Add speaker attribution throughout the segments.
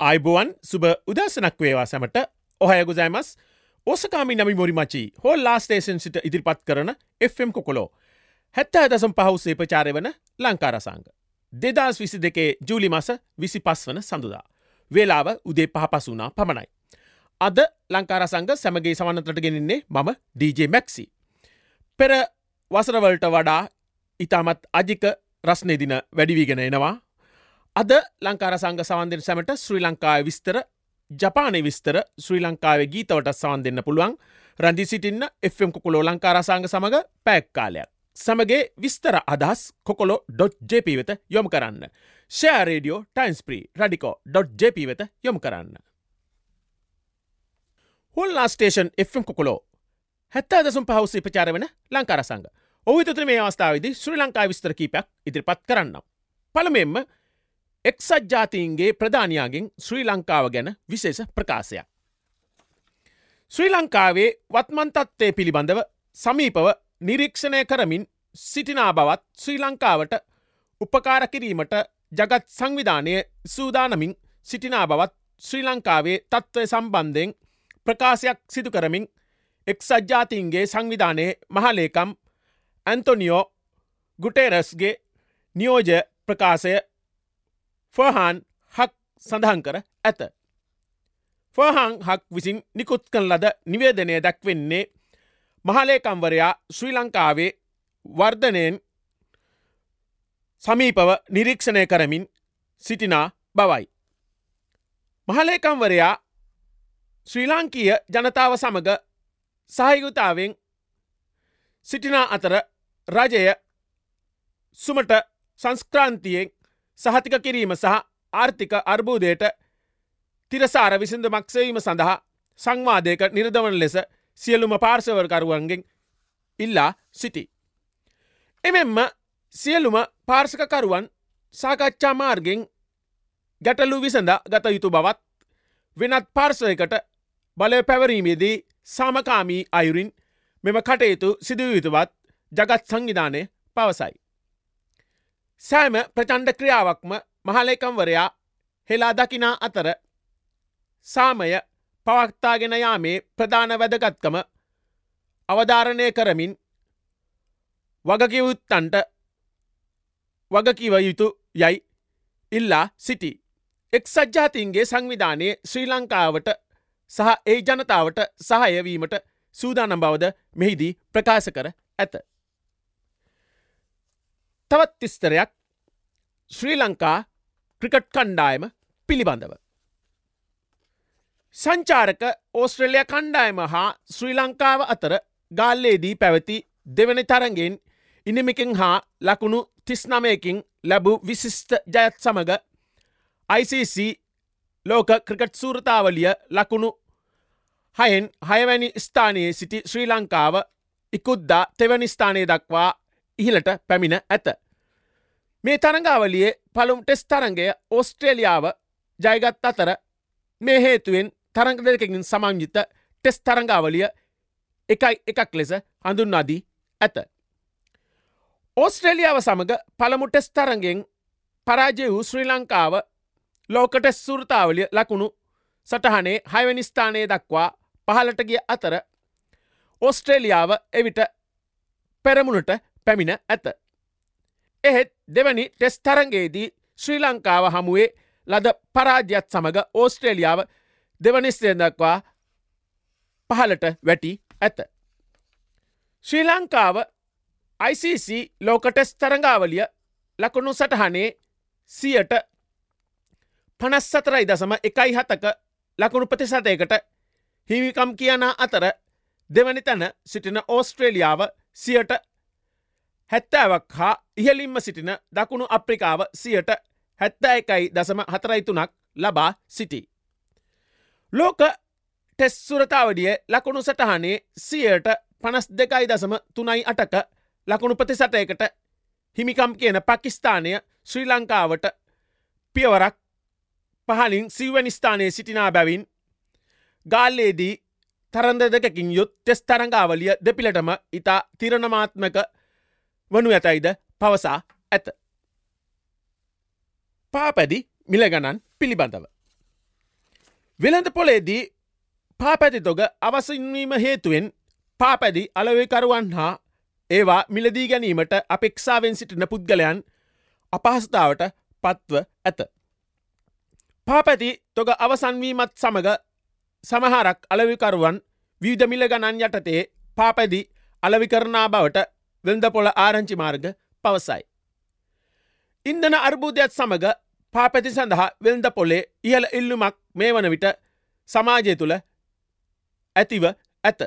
Speaker 1: අයිබුවන් සුබ උදසනක් වේවා සැමට ඔහයගුසෑමස් ඕසකාමි නමි මොරිමචි හෝ ලාස්ටේෂන් සිට ඉදිරිපත් කරන Fම් කොකොලෝ හැත්ත ඇදසම් පහුසේ ප්‍රචාරය වන ලංකාරසංග. දෙදස් විසි දෙකේ ජූලි මස විසි පස් වන සඳුදා. වේලාව උදේ පහපසුනා පමණයි. අද ලංකාරසංග සැමගේ සමන්නතට ගෙනෙන්නේ මම DJ මැක්සි. පෙර වසරවලට වඩා ඉතාමත් අජික රස්නේදින වැඩිවීගෙන එනවා අද ලංකාර සංග සවන්දෙන් සැමට ශ්‍රී ලංකාව විස්තර ජපානය විස්තර ශ්‍රී ලංකාවේ ගීතවට සවන් දෙන්න පුළුවන් රඳි සිටින්න Fම් කොකොලෝ ලංකාරසංග සමඟ පැක්කාලයක්. සමගේ විස්තර අදහස් කොකොලෝ.ජප වෙත යොම කරන්න. ෂෑරේඩියෝ ටයින්ස්ප්‍රී රඩිකෝ.ජප වෙත යොම කරන්න. හොල්ලා ස්ටේෂන් Fම් කොකොලෝ හැත්තා දසුම් පහුසේ ප්‍රචාර වන ලංකාරසංග ඔහුතුත මේ අවස්ථාවදි ශ්‍රී ලංකා විස්තර කීපයක් ඉදිරිපත් කරන්නම්. පළමෙන්ම එක්සත් ජාතීන්ගේ ප්‍රධානයාගෙන් ශ්‍රී ලංකාව ගැන විශේෂ ප්‍රකාශයක්. ශ්‍රී ලංකාවේ වත්මන්තත්වය පිළිබඳව සමීපව නිරීක්ෂණය කරමින් සිටිනා බවත් ශ්‍රී ලංකාවට උපකාර කිරීමට ජගත් සංවිධානය සූදානමින් සිටිනා බවත් ශ්‍රී ලංකාවේ තත්ත්වය සම්බන්ධයෙන් ප්‍රකාශයක් සිදු කරමින් එක්සජ්ජාතින්ගේ සංවිධානයේ මහලේකම් ඇන්තොනියෝ ගුටේරස්ගේ නියෝජ ප්‍රකාශය ෆහන් හක් සඳහන් කර ඇත. ෆහන් හක් විසින් නිකුත් කන ලද නිවේදනය දැක්වෙන්නේ මහලේකම්වරයා ශ්‍රී ලංකාවේ වර්ධනයෙන් සමීපව නිරීක්ෂණය කරමින් සිටිනා බවයි. මහලේකම්වරයා ශ්‍රී ලාංකීය ජනතාව සමඟ සහයුතාවෙන් සිටිනා අතර රජය සුමට සංස්ක්‍රාන්තියෙන් සහතික කිරීම සහ ආර්ථික අර්බූදයට තිරසාර විසිඳ මක්සවීම සඳහා සංවාදයක නිර්දවන ලෙස සියලුම පාර්සවර්කරුවන්ගෙන් ඉල්ලා සිටි. එමෙන්ම සියලුම පාර්සකකරුවන් සාකච්ඡා මාර්ගෙන් ගැටලු විසඳ ගත යුතු බවත් වෙනත් පාර්සයකට බලය පැවරීමේදී සාමකාමී අයුරින් මෙම කටයුතු සිදුවයුතුවත් ජගත් සංවිධානය පවසයි. සෑම ප්‍රචන්්ඩ ක්‍රියාවක්ම මහලේකම්වරයා හෙලා දකිනා අතර සාමය පවක්තාගෙන යාමේ ප්‍රධාන වැදගත්කම අවධාරණය කරමින් වගකිවුත්තන්ට වගකිව යුතු යයි ඉල්ලා සිටි. එක් සජ්ජාතින්ගේ සංවිධානයේ ශ්‍රී ලංකාවට සහ ඒ ජනතාවට සහයවීමට සූදානම් බවද මෙහිදී ප්‍රකාශ කර ඇත. තවත් තිස්තරයක් ශ්‍රී ලංකා ක්‍රිකට් කණ්ඩායම පිළිබඳව. සංචාරක ඕස්ට්‍රලිය කණ්ඩායම හා ශ්‍රී ලංකාව අතර ගාල්ලේදී පැවති දෙවනි තරගෙන් ඉනිමිකින් හා ලකුණු තිස්නමයකින් ලැබූ විශිෂ්ට ජයත් සමඟ ICC ලෝක ක්‍රිකට් සූරතාවලිය ලකුණු හයෙන් හයවැනි ස්ථානයේ සිටි ශ්‍රී ලංකාව ඉකුද්දා තෙවැනි ස්ථානය දක්වා ඉහලට පැමිණ ඇත. මේ තරඟාවලියේ පළුම් ටෙස් තරන්ගේ ඕස්ට්‍රේලියාව ජයගත් අතර මේ හේතුවෙන් තරංග දෙකකින් සමංජිත ටෙස් තරඟාවලිය එකයි එකක් ලෙස හඳුන්වාදී ඇත. ඕස්ට්‍රේලියාව සමඟ පළමු ටෙස් තරගෙන් පරාජය වූ ශ්‍රී ලංකාව ලෝකට සුරතාවලිය ලකුණු සටහනේ හයවනිස්ථානය දක්වා පහලට ගිය අතර ඕස්ට්‍රේලියාව එවිට පෙරමුණට පැමිණ ඇත. එහෙත් දෙවැනි ටෙස් තරන්ගේදී ශ්‍රී ලංකාව හමුවේ ලද පරාජ්‍යත් සමඟ ඕස්ට්‍රේලියාව දෙවනිස්තයදක්වා පහලට වැටි ඇත. ශ්‍රී ලංකාව ICC ලෝකටෙස් තරංගාවලිය ලකුණු සටහනේ සියට පනස් සතරයි දසම එකයි හතක ලකුණු ප්‍රතිසතයකට හිමිකම් කියන අතර දෙවනි තැන සිටින ඕස්ට්‍රේලියාව සියට හැත්තෑවක් හා ඉහලින්ම සිටින දකුණු අප්‍රිකාව සියට හැත්තා එකයි දසම හතරයිතුනක් ලබා සිටි. ලෝක ටෙස්සුරතාවඩිය ලකුණු සටහනේ සියයට පනස් දෙකයි දසම තුනයි අටක ලකුණු ප්‍රතිසටයකට හිමිකම් කියන පකිස්ථානය ශ්‍රී ලංකාවට පියවරක් පහලින් සිවනිස්ථානයේ සිටිනා බැවින් ගාල්ලේදී තරන්ද දෙකකින් යුත් ටෙස් තරංගාවලිය දෙපිලටම ඉතා තිරණමාත්මක වනු ඇතයිද පවසා ඇත. පාපැදි මිලගණන් පිළිබඳව. වෙළඳ පොලේදී පාපැතිතොග අවසන්වීම හේතුවෙන් පාපැදි අලවකරුවන් හා ඒවා මිලදී ගැනීමට අපෙක්ෂාවෙන් සිටින පුද්ගලයන් අපහස්ථාවට පත්ව ඇත. පාපැති තොග අවසන්වීමත් සමඟ සමහරක් අලවිකරුවන් විීධමිල ගණන් යටතේ පාපැදි අලවිකරනා බවට වෙල්ද පොළ ආරංචි මාර්ග පවසයි. ඉන්දන අර්බුදයක් සමඟ පාපැති සඳහා වෙල්ද පොලේ ඉහළ ඉල්ලුමක් මේ වන විට සමාජය තුළ ඇතිව ඇත.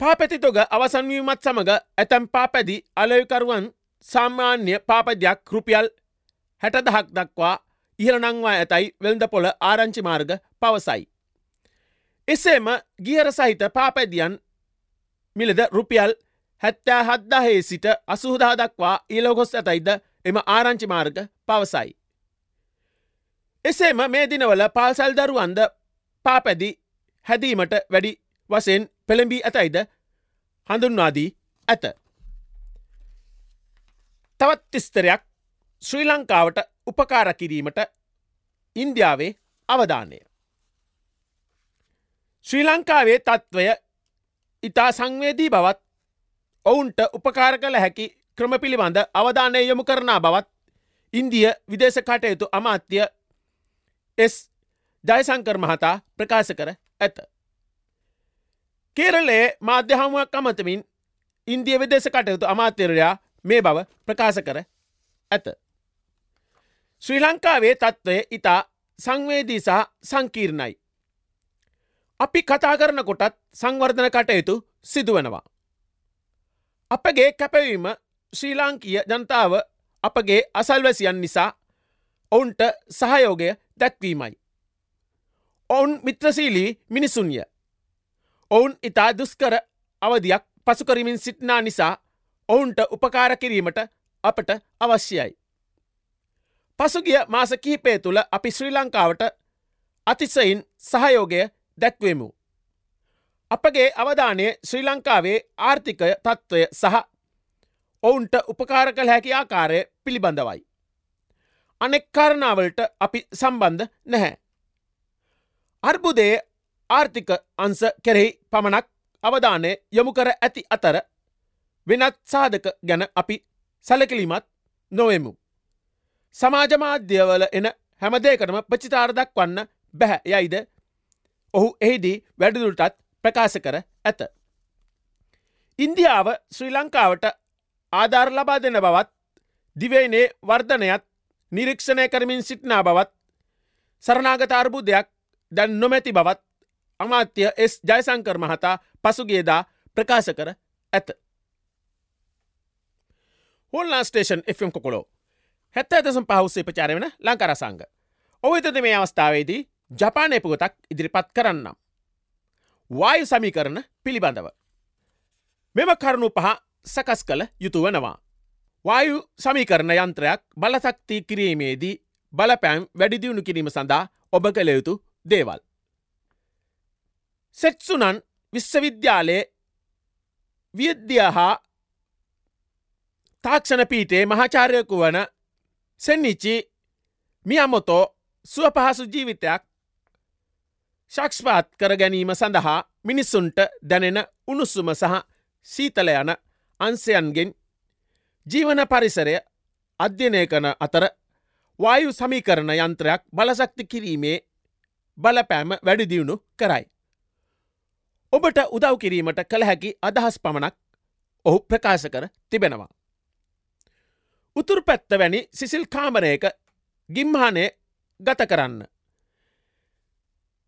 Speaker 1: පාපැතිතොග අවසන්වීමත් සමඟ ඇතැම් පාපැදි අලයකරුවන් සාමාන්‍ය පාපදයක් රුපියල් හැට දහක් දක්වා ඉහළ නංවා ඇතයි වෙල්ද පොළ ආරංචි මාර්ග පවසයි. එසේම ගියර සහිත පාපැදියන් මිලද රුපියල් හැත්තෑ හද්දාහේ සිට අසූදා දක්වා ඊලොගොස් ඇතයිද එම ආරංචි මාර්ග පවසයි. එසේම මේ දිනවල පාල්සල් දරුවන්ද පාපැදි හැදීමට වැඩි වසයෙන් පෙළඹී ඇතයිද හඳුන්වාදී ඇත. තවත් තිස්තරයක් ශ්‍රී ලංකාවට උපකාර කිරීමට ඉන්දියාවේ අවධානය. ශ්‍රී ලංකාවේ තත්ත්වය ඉතා සංවේදී බවත් ඔවුන්ට උපකාර කළ හැකි ක්‍රම පිළිබඳ අවධානය යොමු කරනා බවත් ඉන්දිය විදේශ කටයුතු අමාත්‍ය එස් ජයසංකර් මහතා ප්‍රකාශ කර ඇත. කේරලේ මාධ්‍ය හමුවක් අමතමින් ඉන්දිය විදේශ කටයුතු අමාත්‍යරයා මේ බව ප්‍රකාශ කර ඇත. ශ්‍රී ලංකාවේ තත්ත්වය ඉතා සංවේදී සහ සංකීර්ණයි. අපි කතා කරන කොටත් සංවර්ධන කටයුතු සිදුවනවා. අපගේ කැපවීම ශ්‍රී ලාංකීය ජනතාව අපගේ අසල්වැසියන් නිසා ඔවුන්ට සහයෝගය දැක්වීමයි. ඔවුන් මිත්‍රසීලී මිනිසුන්ය. ඔවුන් ඉතා දුස්කර අවධයක් පසුකරමින් සිටිනා නිසා ඔවුන්ට උපකාර කිරීමට අපට අවශ්‍යයි. පසුගිය මාස කිහිපේ තුළ අපි ශ්‍රී ලංකාවට අතිසයින් සහයෝගය දැක්වෙමු. අපගේ අවධානය ශ්‍රී ලංකාවේ ආර්ථිකය තත්ත්වය සහ ඔවුන්ට උපකාර කළ හැකි ආකාරය පිළිබඳවයි. අනෙක්කාරණාවලට අපි සම්බන්ධ නැහැ. අර්බුදයේ ආර්ථික අංස කෙරෙහි පමණක් අවධානය යොමු කර ඇති අතර වෙනත් සාධක ගැන අපි සැලකිලිමත් නොවෙමු. සමාජමාධ්‍යවල එන හැමදේකටම ප්‍රචිතාර්දක් වන්න බැහැ යයිද ඔහු එහිදී වැඩිදුරටත් ප්‍රකාශ කර ඇත. ඉන්දියාව ශ්‍රී ලංකාවට ආධාර ලබා දෙන බවත් දිවයිනේ වර්ධනයත් නිරීක්ෂණය කරමින් සිටිනා බවත් සරනාගත අර්බුදයක් දැන් නොමැති බවත් අමාත්‍ය එස් ජයසංකර් මහතා පසුගේදා ප්‍රකාශ කර ඇත. හොල්ලා ස්ටේෂන් එම් කොකොලෝ හැත්ත ඇතසම් පහුස්සේ ප්‍රචාර වන ලංකරසංග. ඔහුතද මේ අවස්ථාවේදී ජපානය පුගතක් ඉදිරිපත් කරන්නම්. වායු සමීකරන පිළිබඳව. මෙම කරුණු පහ සකස් කළ යුතු වනවා. වායු සමීකරණ යන්ත්‍රයක් බලසක්ති කිරීමේදී බලපෑම් වැඩිදියුණු කිරීම සඳහා ඔබ කළ යුතු දේවල්. සෙට්සුනන් විශ්වවිද්‍යාලයේ විද්‍ය හා තාක්ෂණ පීටේ මහාචාරයකු වන සෙන්නිච්චි මියමොතෝ සුව පහසු ජීවිතයක් ශක්ෂපාත් කර ගැනීම සඳහා මිනිස්සුන්ට දැනෙන උණුස්සුම සහ සීතල යන අන්සයන්ගෙන් ජීවන පරිසරය අධ්‍යනය කන අතර වායු සමීකරණ යන්ත්‍රයක් බලසක්ති කිරීමේ බලපෑම වැඩිදියුණු කරයි. ඔබට උදව් කිරීමට කළ හැකි අදහස් පමණක් ඔහු ප්‍රකාශ කර තිබෙනවා. උතුරු පැත්ත වැනි සිසිල් කාමරයක ගිම්හානය ගත කරන්න.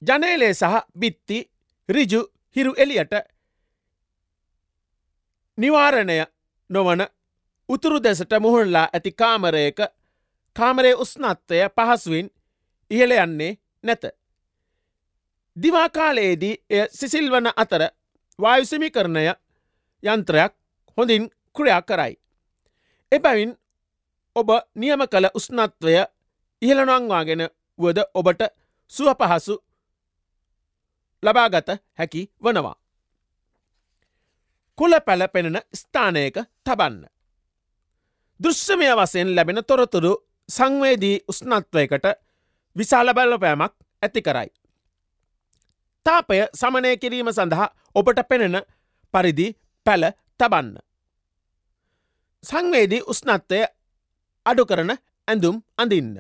Speaker 1: ජනේලේ සහ බිත්ති රිජු හිරු එලියට නිවාරණය නොවන උතුරු දෙසට මුහුල්ලා ඇති කාමරයක කාමරය උස්නත්වය පහසුවෙන් ඉහළ යන්නේ නැත. දිවාකාලයේදී එය සිසිල්වන අතර වායුසමි කරණය යන්ත්‍රයක් හොඳින් ක්‍රියා කරයි. එබැවින් ඔබ නියම කළ උස්නත්වය ඉහළනංවාගෙන වුවද ඔබට සුව පහසු ලබාගත හැකි වනවා. කුල පැල පෙනෙන ස්ථානයක තබන්න. දෘශ්‍යමය වසයෙන් ලැබෙන තොරතුරු සංවේදී උස්නත්වයකට විශාල බලපෑමක් ඇති කරයි. තාපය සමනය කිරීම සඳහා ඔබට පෙනෙන පරිදි පැල තබන්න. සංවේදී උස්නත්වය අඩු කරන ඇඳුම් අඳින්න.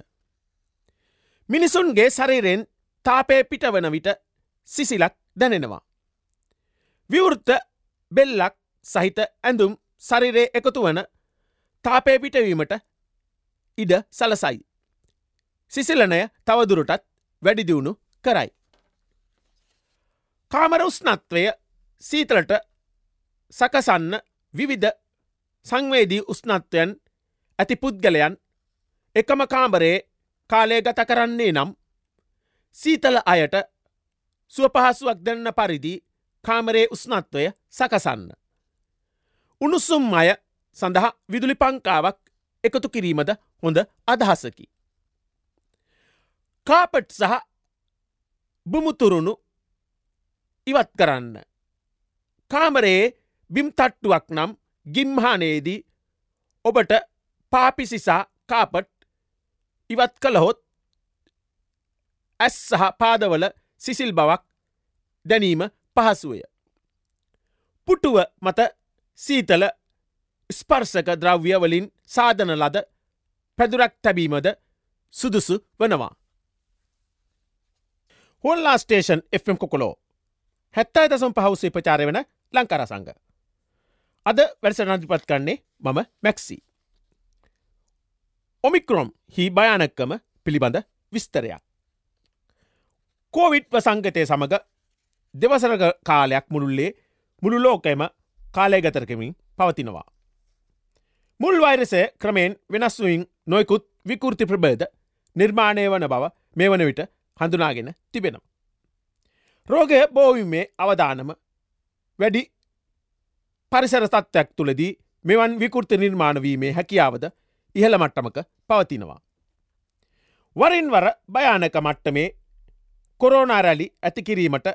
Speaker 1: මිනිසුන්ගේ ශරීරෙන් තාපය පිටවන විට සිසිලක් දැනෙනවා. විවෘත්ත බෙල්ලක් සහිත ඇඳුම් ශරිරේ එකතු වන තාපය පිටවීමට ඉඩ සලසයි. සිසිලනය තවදුරටත් වැඩිදිවුණු කරයි. කාමර උස්නත්වය සීතලට සකසන්න විවිධ සංවේදී උස්නත්වයන් ඇති පුද්ගලයන් එකම කාමරයේ කාලය ගත කරන්නේ නම් සීතල අයට සුවපහසුවක් දෙන්න පරිදි කාමරයේ උස්නත්වය සකසන්න. උණුසුම් අය සඳහා විදුලි පංකාවක් එකතු කිරීමද හොඳ අදහසකි. කාපට් සහ බුමුතුරුණු ඉවත් කරන්න. කාමරයේ බිම් තට්ටුවක් නම් ගිම්හානයේදී ඔබට පාපිසිසා කාපට් ඉවත් කළහොත් ඇස් සහ පාදවල සිසිල් බවක් දැනීම පහසුවය. පුටුව මත සීතල ස්පර්සක ද්‍රව්‍යවලින් සාධන ලද පැදුරක් තැබීමද සුදුසු වනවා. හොල්ලා ස්ටේෂන් එම් කොකොලෝ හැත්තයි දසම් පහවසේ ප්‍රචාරය වන ලංකර සංග. අද වැඩසනධිපත් කන්නේ මම මැක්සි. ඔමික්‍රොම් හි භයානක්කම පිළිබඳ විස්තරයක්. කෝවිට් වසංගතය සමඟ දෙවසර කාලයක් මුළුල්ලේ මුළු ලෝකයම කාලයගතරකමින් පවතිනවා. මුල් වෛරසය ක්‍රමයෙන් වෙනස්වුවින් නොයකුත් විකෘති ප්‍රබේද නිර්මාණය වන බව මේ වන විට හඳුනාගෙන තිබෙනවා. රෝගය බෝවිමේ අවධානම වැඩි පරිසර තත්ත්වයක් තුළදී මෙවන් විකෘති නිර්මාණවීමේ හැකියාවද ඉහළ මට්ටමක පවතිනවා. වරින් වර භයානක මට්ටමේ කොරෝනාරැලි ඇතිකිරීමට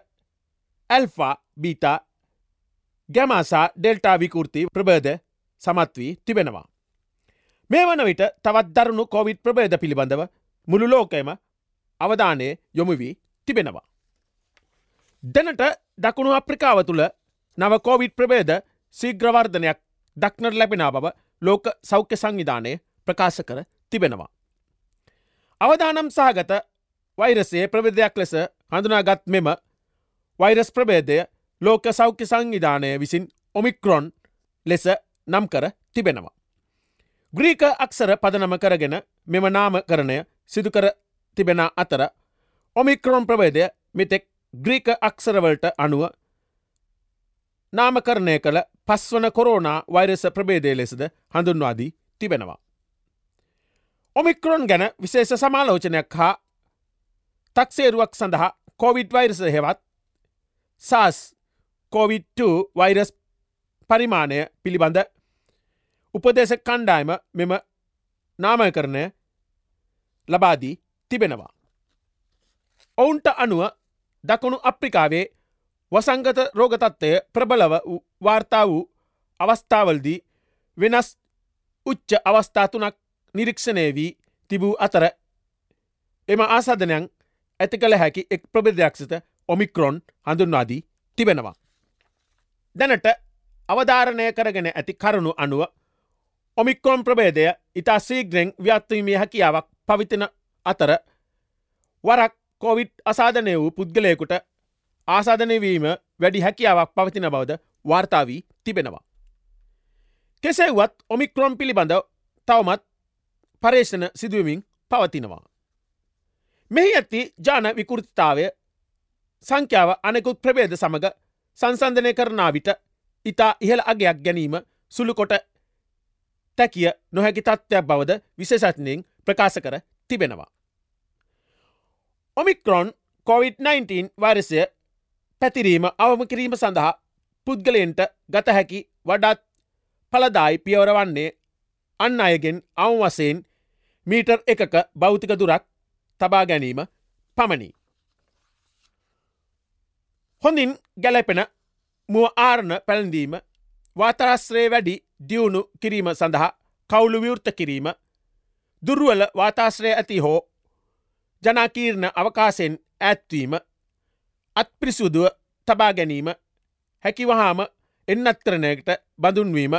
Speaker 1: ඇල්ෆා බීතා ගැමසා ඩෙල්ටා විකෘති ප්‍රබේද සමත් වී තිබෙනවා. මේ වන විට තවත් දරුණු කොවිඩ් ප්‍රබේද පිළිබඳව මුළු ලෝකයම අවධානය යොමු වී තිබෙනවා. දැනට දකුණු අප්‍රිකාව තුළ නව කෝවිඩ් ප්‍රබේද සීග්‍රවර්ධනයක් දක්නට ලැබෙන බව ලෝක සෞඛ්‍ය සංවිධානය ප්‍රකාශ කර තිබෙනවා. අවධානම් සහගත වෛරසේ ප්‍රවිධයක් ලෙස හඳුනාගත් මෙම වෛරස් ප්‍රබේදය ලෝක සෞඛ්‍ය සංවිධානය විසින් ඔමික්‍රොන් ලෙස නම් කර තිබෙනවා. ග්‍රීක අක්සර පදනම කරගෙන මෙම නාම කරණය සිදුකර තිබෙන අතර ඔමික්‍රොන් ප්‍රවේදය මෙතෙක් ග්‍රීක අක්සරවලට අනුව නාමකරණය කළ පස්වන කොරෝනා වෛරස ප්‍රබේදය ලෙසද හඳුන්වාදී තිබෙනවා. ඔමික්‍රොන් ගැන විශේෂ සමාලෝචනයක් හා තක්සේරුවක් සඳහා කොවිඩ් වෛරස හෙවත් සාස් කොවිඩ්2 වෛරස් පරිමාණය පිළිබඳ උපදේශ කණ්ඩායම මෙම නාමකරණය ලබාදී තිබෙනවා. ඔවුන්ට අනුව දකුණු අප්‍රිකාවේ වසංගත රෝගතත්වය ප්‍රබලව වාර්තා වූ අවස්ථාවල්දී වෙනස් උච්ච අවස්ථාතුනක් නිරීක්ෂණය වී තිබූ අතර එම ආසාධනයන් ඇති කළ හැකි එක් ප්‍රබෙදයක්සිත ඔමික්‍රොන් හඳුන්වාදී තිබෙනවා. දැනට අවධාරණය කරගෙන ඇති කරුණු අනුව ඔමික්‍රොන් ප්‍රබේදය ඉතා සීග්‍රෙන් ව්‍යත්වීමේ හැකියාවක් පවිතන අතර වරක් කොවිට් අසාධනය වූ පුද්ගලයකුට ආසාධනයවීම වැඩි හැකියාවක් පවතින බවද වාර්තාවී තිබෙනවා. කෙසෙව්වත් ඔමික්‍රොම් පිළිබඳ තවමත් පර්ේෂණ සිදුවමින් පවතිනවා. මෙහි ඇති ජාන විකෘතිතාවය සංඛ්‍යාව අනෙකුත් ප්‍රබේද සමඟ සංසන්ධනය කරනා විට ඉතා ඉහළ අගයක් ගැනීම සුළුකොට තැකිය නොහැකි තත්ත්වයක් බවද විශේෂත්නයෙන් ප්‍රකාශ කර තිබෙනවා. ඔමික්‍රොන් COොVID-19 වරසය පැතිරීම අවම කිරීම සඳහා පුද්ගලයන්ට ගත හැකි වඩාත් පලදායි පියවර වන්නේ අන්න අයගෙන් අවම වසයෙන් මීටර් එකක භෞතික දුරක් තබා ගැනීම පමණි. හොඳින් ගැලපෙන මුව ආරණ පැළඳීම වාතරස්ත්‍රේ වැඩි දියුණු කිරීම සඳහා කවුළු විවෘත කිරීම දුරුවල වාතාශ්‍රය ඇති හෝ ජනාකීර්ණ අවකාසයෙන් ඇත්වීම අත්පිරිසුදුව තබා ගැනීම හැකිවහාම එන්නත් කරනයකට බඳුන්වීම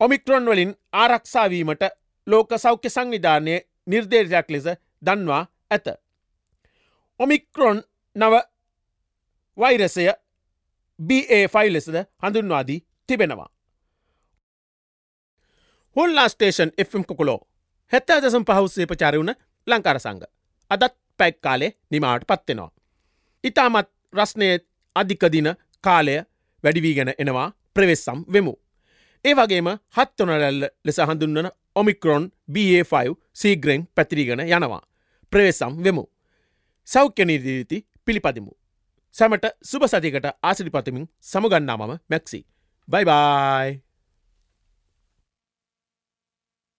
Speaker 1: ඔමික්‍රොන් වලින් ආරක්ෂාවීමට ලෝක සෞඛ්‍ය සංවිධානය නිර්දේශයක් ලෙස දන්වා ඇත. ඔමික්‍රොන් නව වෛරසය BA5 ලෙසද හඳුන්වාදී තිබෙනවා. හොල්ලා ස්ටේෂන් Fම් කොකුලෝ හැත්තා දසම් පහුස්සේ පචාරවුණ ලංකාර සංග. අදත් පැක් කාලේ නිමාවට පත්වෙනවා. ඉතාමත් රස්නය අධිකදින කාලය වැඩිවීගෙන එනවා ප්‍රවෙස්සම් වෙමු. ඒ වගේම හත්වනරැල්ල ලෙස හඳුන්වන ඔමික්‍රොන් BA5 සීග්‍රෙන් පැතිරීගෙන යනවා. ප්‍රවේසම් වෙමු. සෞඛ්‍ය නිර්දීති පිළිපදිමු. සැමට සුබ සතිකට ආසිරිපතමින් සමුගන්නා මම මැක්සි. බයිබයි!